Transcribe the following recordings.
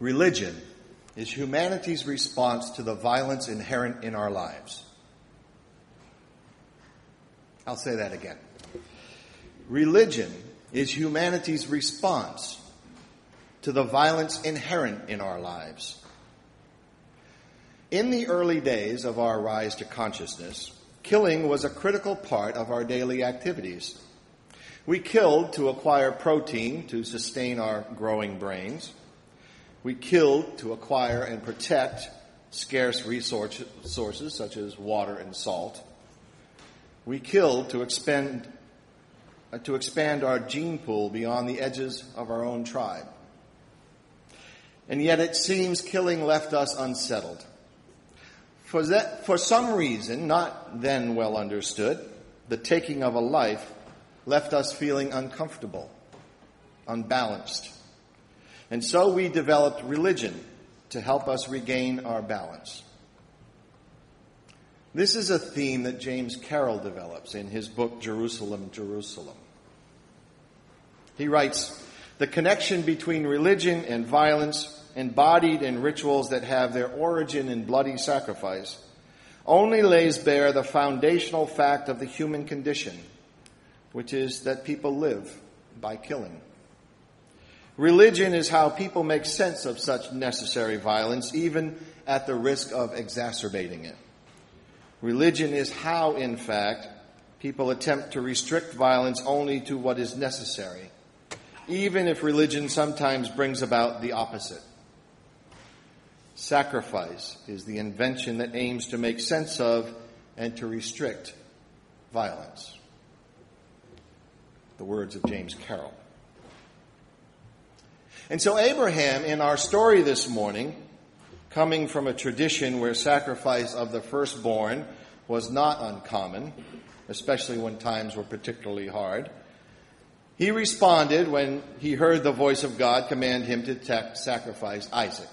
Religion is humanity's response to the violence inherent in our lives. I'll say that again. Religion is humanity's response to the violence inherent in our lives. In the early days of our rise to consciousness, killing was a critical part of our daily activities. We killed to acquire protein to sustain our growing brains. We killed to acquire and protect scarce resources such as water and salt. We killed to expend, uh, to expand our gene pool beyond the edges of our own tribe. And yet it seems killing left us unsettled. For, that, for some reason, not then well understood, the taking of a life left us feeling uncomfortable, unbalanced. And so we developed religion to help us regain our balance. This is a theme that James Carroll develops in his book, Jerusalem, Jerusalem. He writes, the connection between religion and violence, embodied in rituals that have their origin in bloody sacrifice, only lays bare the foundational fact of the human condition, which is that people live by killing. Religion is how people make sense of such necessary violence, even at the risk of exacerbating it. Religion is how, in fact, people attempt to restrict violence only to what is necessary, even if religion sometimes brings about the opposite. Sacrifice is the invention that aims to make sense of and to restrict violence. The words of James Carroll. And so, Abraham, in our story this morning, coming from a tradition where sacrifice of the firstborn was not uncommon, especially when times were particularly hard, he responded when he heard the voice of God command him to sacrifice Isaac.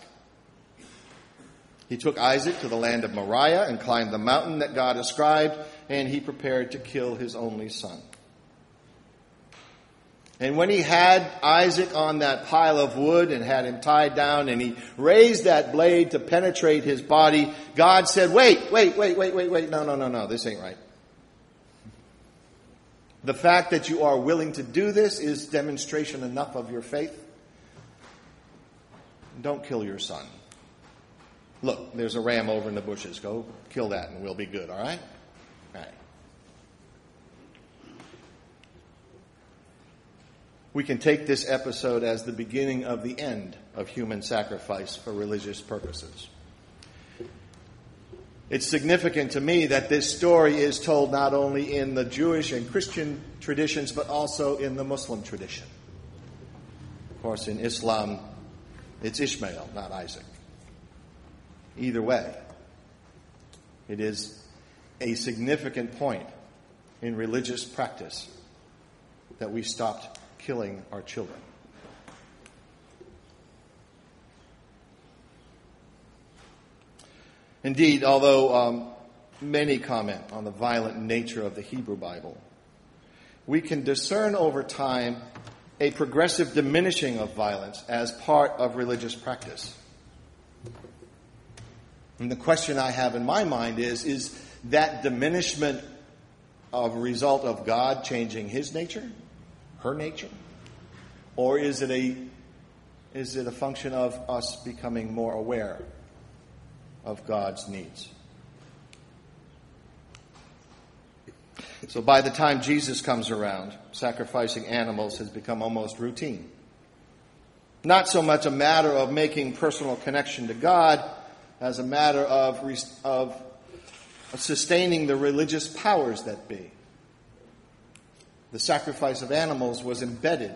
He took Isaac to the land of Moriah and climbed the mountain that God ascribed, and he prepared to kill his only son. And when he had Isaac on that pile of wood and had him tied down and he raised that blade to penetrate his body, God said, wait, wait, wait, wait, wait, wait, no, no, no, no, this ain't right. The fact that you are willing to do this is demonstration enough of your faith. Don't kill your son. Look, there's a ram over in the bushes. Go kill that and we'll be good, all right? All right. We can take this episode as the beginning of the end of human sacrifice for religious purposes. It's significant to me that this story is told not only in the Jewish and Christian traditions, but also in the Muslim tradition. Of course, in Islam, it's Ishmael, not Isaac. Either way, it is a significant point in religious practice that we stopped killing our children. Indeed, although um, many comment on the violent nature of the Hebrew Bible, we can discern over time a progressive diminishing of violence as part of religious practice. And the question I have in my mind is is that diminishment a result of God changing his nature? Her nature? Or is it a, is it a function of us becoming more aware of God's needs? So by the time Jesus comes around, sacrificing animals has become almost routine. Not so much a matter of making personal connection to God as a matter of, of sustaining the religious powers that be the sacrifice of animals was embedded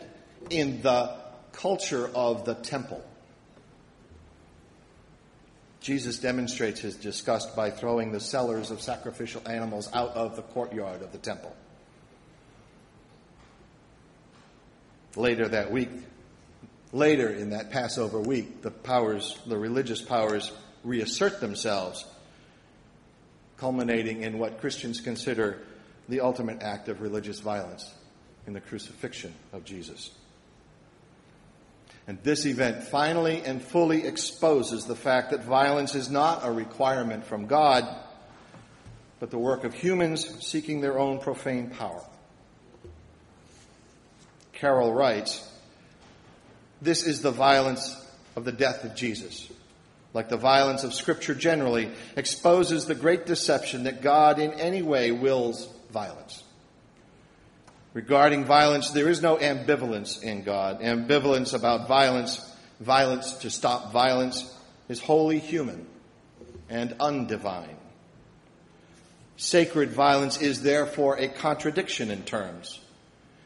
in the culture of the temple. Jesus demonstrates his disgust by throwing the sellers of sacrificial animals out of the courtyard of the temple. Later that week, later in that Passover week, the powers, the religious powers reassert themselves, culminating in what Christians consider the ultimate act of religious violence in the crucifixion of Jesus. And this event finally and fully exposes the fact that violence is not a requirement from God, but the work of humans seeking their own profane power. Carroll writes, This is the violence of the death of Jesus. Like the violence of Scripture generally, exposes the great deception that God in any way wills violence. Regarding violence, there is no ambivalence in God. Ambivalence about violence, violence to stop violence, is wholly human and undivine. Sacred violence is therefore a contradiction in terms.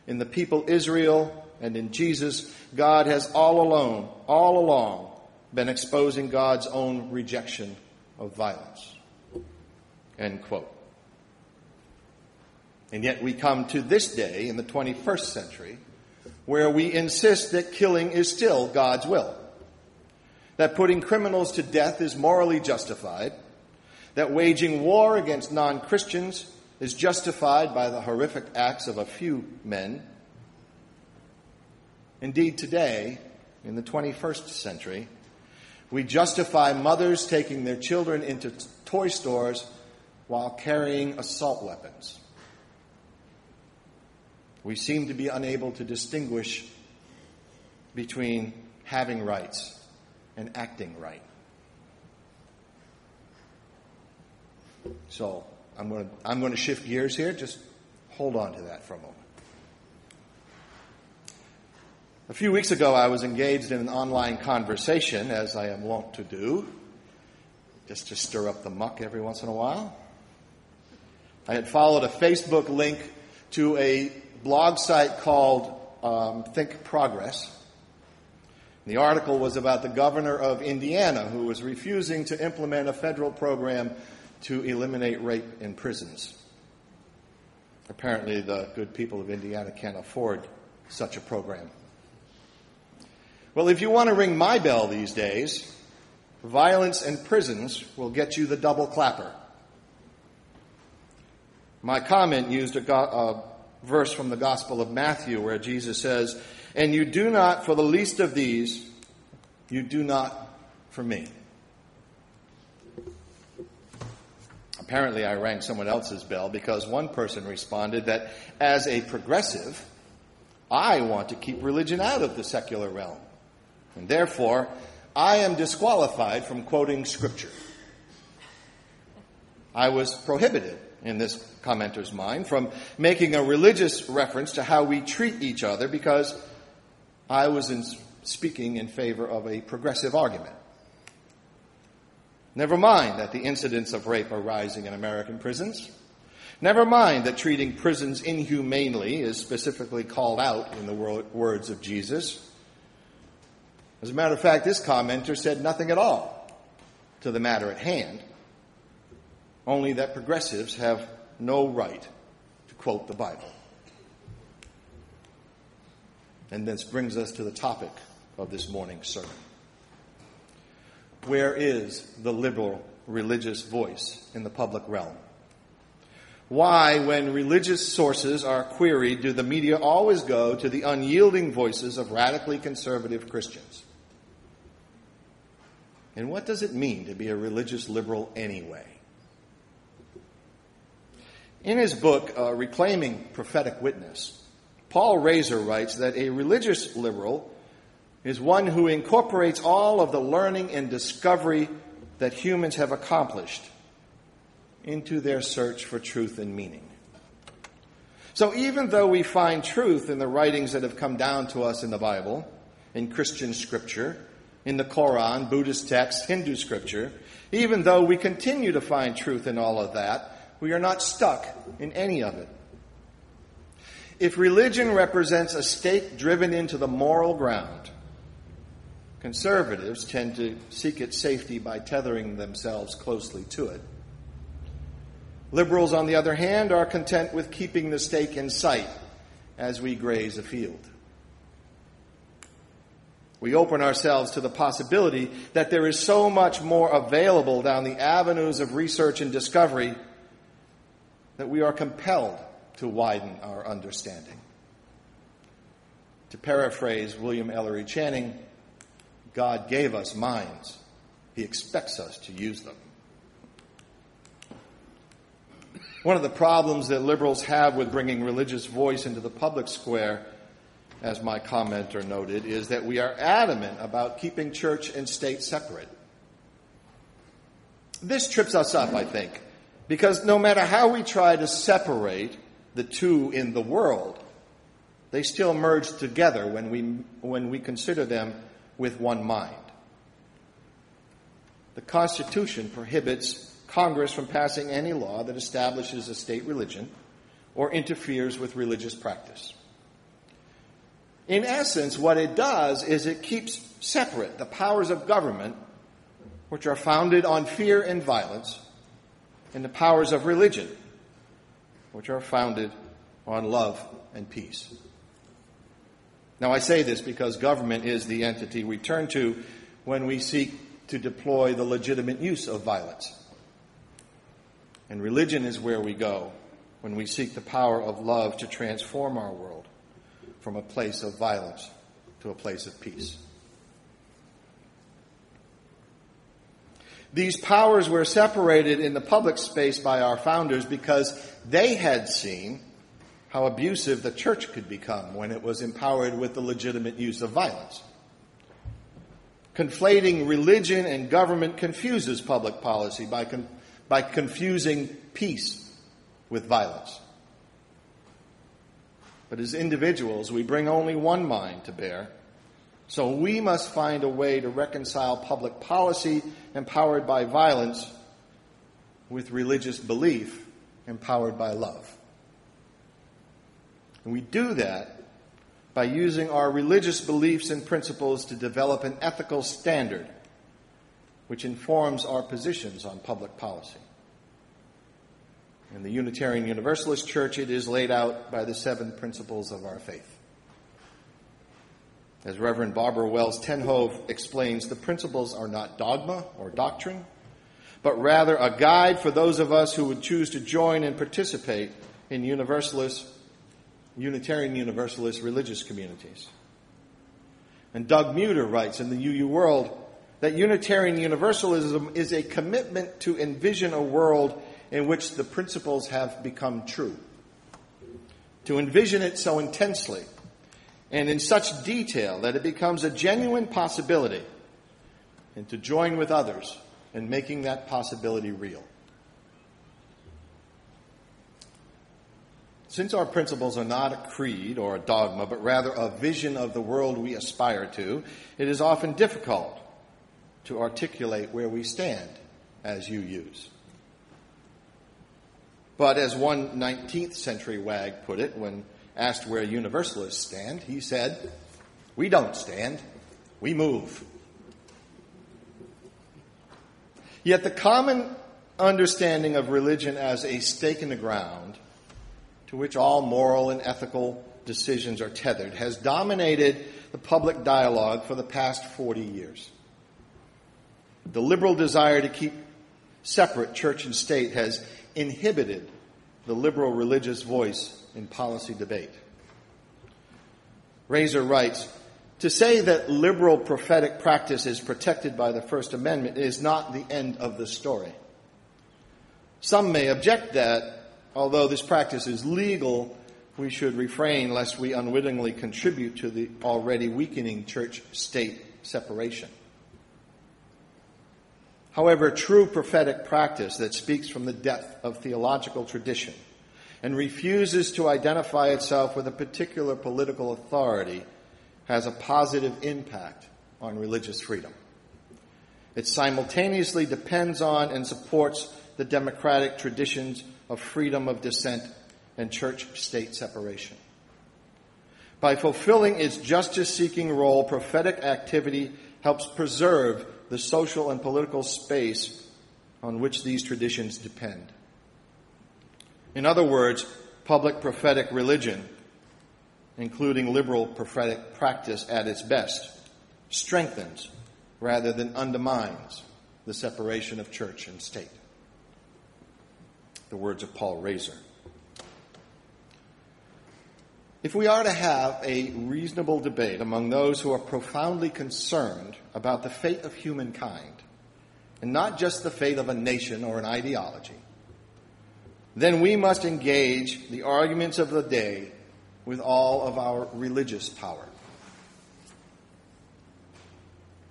In the people Israel and in Jesus, God has all alone, all along, been exposing God's own rejection of violence. End quote. And yet we come to this day in the 21st century where we insist that killing is still God's will. That putting criminals to death is morally justified. That waging war against non Christians is justified by the horrific acts of a few men. Indeed, today, in the 21st century, we justify mothers taking their children into toy stores while carrying assault weapons. We seem to be unable to distinguish between having rights and acting right. So I'm going, to, I'm going to shift gears here. Just hold on to that for a moment. A few weeks ago, I was engaged in an online conversation, as I am wont to do, just to stir up the muck every once in a while. I had followed a Facebook link to a blog site called um, Think Progress. The article was about the governor of Indiana who was refusing to implement a federal program to eliminate rape in prisons. Apparently, the good people of Indiana can't afford such a program. Well, if you want to ring my bell these days, violence and prisons will get you the double clapper. My comment used a, go- a verse from the Gospel of Matthew where Jesus says, And you do not for the least of these, you do not for me. Apparently, I rang someone else's bell because one person responded that as a progressive, I want to keep religion out of the secular realm. And therefore, I am disqualified from quoting Scripture. I was prohibited, in this commenter's mind, from making a religious reference to how we treat each other because I was in speaking in favor of a progressive argument. Never mind that the incidents of rape are rising in American prisons. Never mind that treating prisons inhumanely is specifically called out in the words of Jesus. As a matter of fact, this commenter said nothing at all to the matter at hand, only that progressives have no right to quote the Bible. And this brings us to the topic of this morning's sermon. Where is the liberal religious voice in the public realm? Why, when religious sources are queried, do the media always go to the unyielding voices of radically conservative Christians? And what does it mean to be a religious liberal anyway? In his book, uh, Reclaiming Prophetic Witness, Paul Rasor writes that a religious liberal is one who incorporates all of the learning and discovery that humans have accomplished into their search for truth and meaning. So even though we find truth in the writings that have come down to us in the Bible, in Christian scripture, in the Koran, Buddhist texts, Hindu scripture, even though we continue to find truth in all of that, we are not stuck in any of it. If religion represents a stake driven into the moral ground, conservatives tend to seek its safety by tethering themselves closely to it. Liberals, on the other hand, are content with keeping the stake in sight as we graze a field we open ourselves to the possibility that there is so much more available down the avenues of research and discovery that we are compelled to widen our understanding. To paraphrase William Ellery Channing, God gave us minds. He expects us to use them. One of the problems that liberals have with bringing religious voice into the public square, as my commenter noted, is that we are adamant about keeping church and state separate. This trips us up, I think, because no matter how we try to separate the two in the world, they still merge together when we, when we consider them with one mind. The Constitution prohibits Congress from passing any law that establishes a state religion or interferes with religious practice. In essence, what it does is it keeps separate the powers of government, which are founded on fear and violence, and the powers of religion, which are founded on love and peace. Now, I say this because government is the entity we turn to when we seek to deploy the legitimate use of violence. And religion is where we go when we seek the power of love to transform our world from a place of violence to a place of peace. These powers were separated in the public space by our founders because they had seen how abusive the church could become when it was empowered with the legitimate use of violence. Conflating religion and government confuses public policy by, con- by confusing peace with violence. But as individuals, we bring only one mind to bear. So we must find a way to reconcile public policy empowered by violence with religious belief empowered by love. And we do that by using our religious beliefs and principles to develop an ethical standard which informs our positions on public policy. In the Unitarian Universalist Church, it is laid out by the seven principles of our faith. As Reverend Barbara Wells ten Hove explains, the principles are not dogma or doctrine, but rather a guide for those of us who would choose to join and participate in Universalist, Unitarian Universalist religious communities. And Doug Muder writes in the UU World that Unitarian Universalism is a commitment to envision a world in which the principles have become true. To envision it so intensely and in such detail that it becomes a genuine possibility, and to join with others in making that possibility real. Since our principles are not a creed or a dogma, but rather a vision of the world we aspire to, it is often difficult to articulate where we stand as UUs. But as one 19th century wag put it when asked where Universalists stand, he said, We don't stand, we move. Yet the common understanding of religion as a stake in the ground, to which all moral and ethical decisions are tethered, has dominated the public dialogue for the past 40 years. The liberal desire to keep separate church and state has inhibited the liberal religious voice in policy debate. Rasor writes, to say that liberal prophetic practice is protected by the First Amendment is not the end of the story. Some may object that, although this practice is legal, we should refrain lest we unwittingly contribute to the already weakening church state separation. However, true prophetic practice that speaks from the depth of theological tradition and refuses to identify itself with a particular political authority has a positive impact on religious freedom. It simultaneously depends on and supports the democratic traditions of freedom of dissent and church state separation. By fulfilling its justice seeking role, prophetic activity helps preserve the social and political space on which these traditions depend. In other words, public prophetic religion, including liberal prophetic practice at its best, strengthens rather than undermines the separation of church and state. The words of Paul Rasor. If we are to have a reasonable debate among those who are profoundly concerned about the fate of humankind, and not just the fate of a nation or an ideology, then we must engage the arguments of the day with all of our religious power.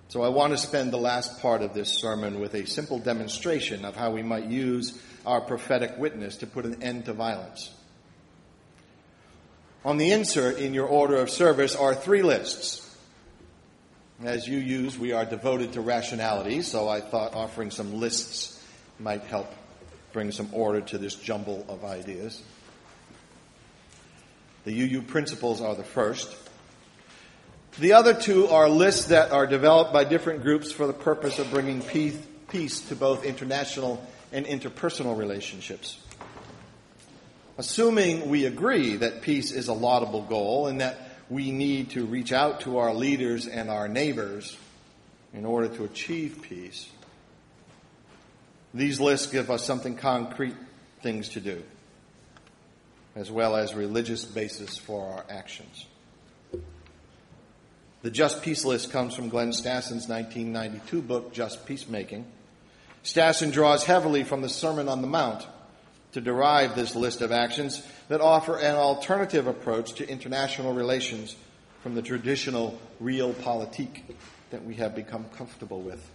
So I want to spend the last part of this sermon with a simple demonstration of how we might use our prophetic witness to put an end to violence. On the insert in your order of service are three lists. As UUs, we are devoted to rationality, so I thought offering some lists might help bring some order to this jumble of ideas. The UU principles are the first. The other two are lists that are developed by different groups for the purpose of bringing peace, to both international and interpersonal relationships. Assuming we agree that peace is a laudable goal and that we need to reach out to our leaders and our neighbors in order to achieve peace, these lists give us something concrete things to do, as well as religious basis for our actions. The Just Peace list comes from Glenn Stassen's 1992 book, Just Peacemaking. Stassen draws heavily from the Sermon on the Mount to derive this list of actions that offer an alternative approach to international relations from the traditional realpolitik that we have become comfortable with.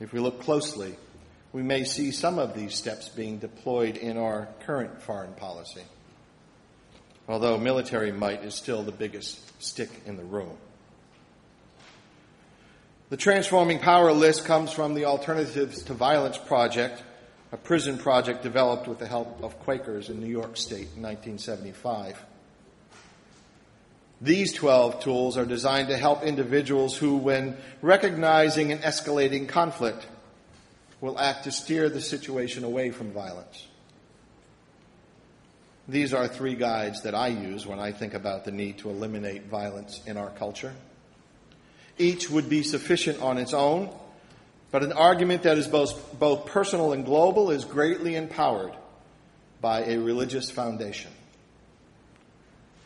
If we look closely, we may see some of these steps being deployed in our current foreign policy, although military might is still the biggest stick in the room. The Transforming Power list comes from the Alternatives to Violence Project, a prison project developed with the help of Quakers in New York State in 1975. These 12 tools are designed to help individuals who, when recognizing an escalating conflict, will act to steer the situation away from violence. These are three guides that I use when I think about the need to eliminate violence in our culture. Each would be sufficient on its own, but an argument that is both, both personal and global is greatly empowered by a religious foundation.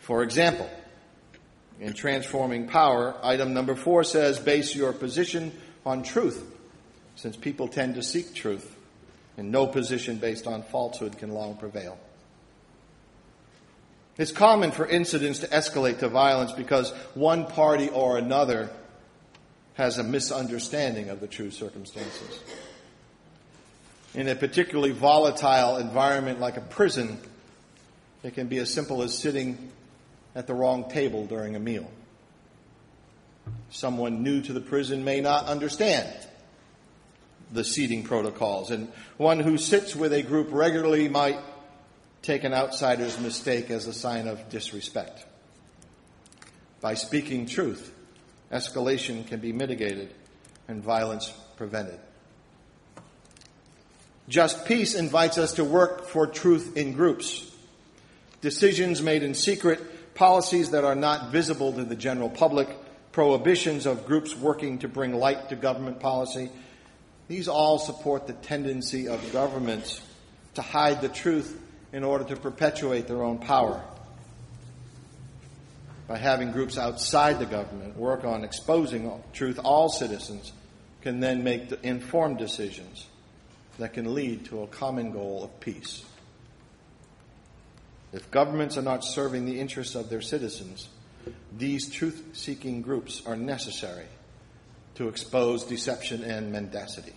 For example, in transforming power, item number four says base your position on truth, since people tend to seek truth, and no position based on falsehood can long prevail. It's common for incidents to escalate to violence because one party or another has a misunderstanding of the true circumstances. In a particularly volatile environment like a prison, it can be as simple as sitting at the wrong table during a meal. Someone new to the prison may not understand the seating protocols, and one who sits with a group regularly might take an outsider's mistake as a sign of disrespect. By speaking truth, escalation can be mitigated and violence prevented. Just Peace invites us to work for truth in groups. Decisions made in secret, policies that are not visible to the general public, prohibitions of groups working to bring light to government policy, these all support the tendency of governments to hide the truth in order to perpetuate their own power by having groups outside the government work on exposing truth, all citizens can then make informed decisions that can lead to a common goal of peace. If governments are not serving the interests of their citizens, these truth seeking groups are necessary to expose deception and mendacity.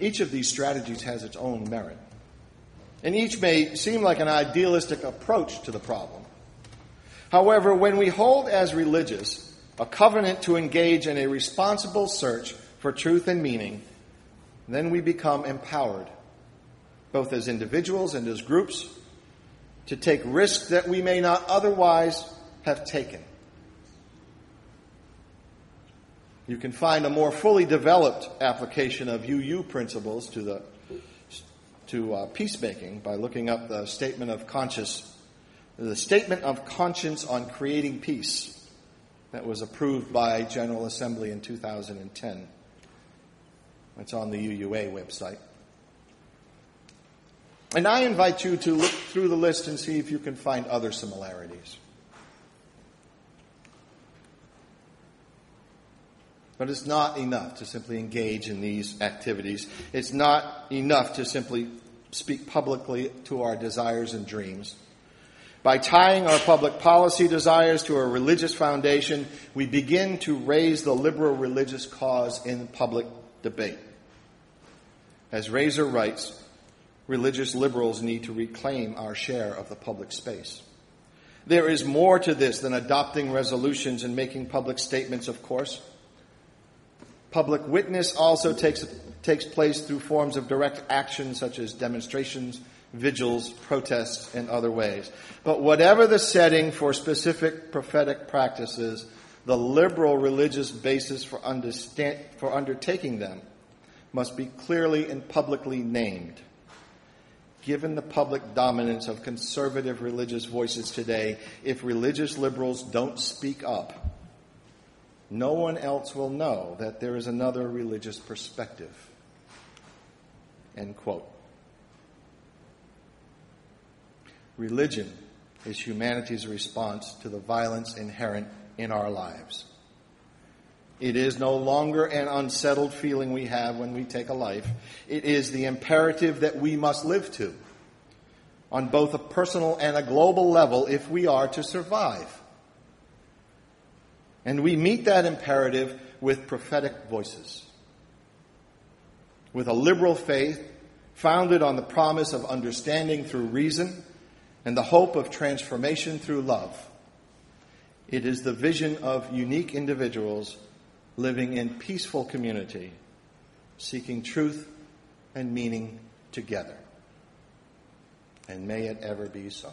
Each of these strategies has its own merit and each may seem like an idealistic approach to the problem. However, when we hold as religious a covenant to engage in a responsible search for truth and meaning, then we become empowered, both as individuals and as groups, to take risks that we may not otherwise have taken. You can find a more fully developed application of UU principles to the to uh, peacemaking by looking up the statement of conscience, the statement of conscience on creating peace that was approved by General Assembly in 2010. It's on the UUA website. And I invite you to look through the list and see if you can find other similarities. But it's not enough to simply engage in these activities. It's not enough to simply speak publicly to our desires and dreams. By tying our public policy desires to a religious foundation, we begin to raise the liberal religious cause in public debate. As Rasor writes, religious liberals need to reclaim our share of the public space. There is more to this than adopting resolutions and making public statements, of course. Public witness also takes, takes place through forms of direct action such as demonstrations, vigils, protests, and other ways. But whatever the setting for specific prophetic practices, the liberal religious basis for, for undertaking them must be clearly and publicly named. Given the public dominance of conservative religious voices today, if religious liberals don't speak up, no one else will know that there is another religious perspective. End quote. Religion is humanity's response to the violence inherent in our lives. It is no longer an unsettled feeling we have when we take a life. It is the imperative that we must live to on both a personal and a global level if we are to survive. And we meet that imperative with prophetic voices. With a liberal faith founded on the promise of understanding through reason and the hope of transformation through love. It is the vision of unique individuals living in peaceful community, seeking truth and meaning together. And may it ever be so.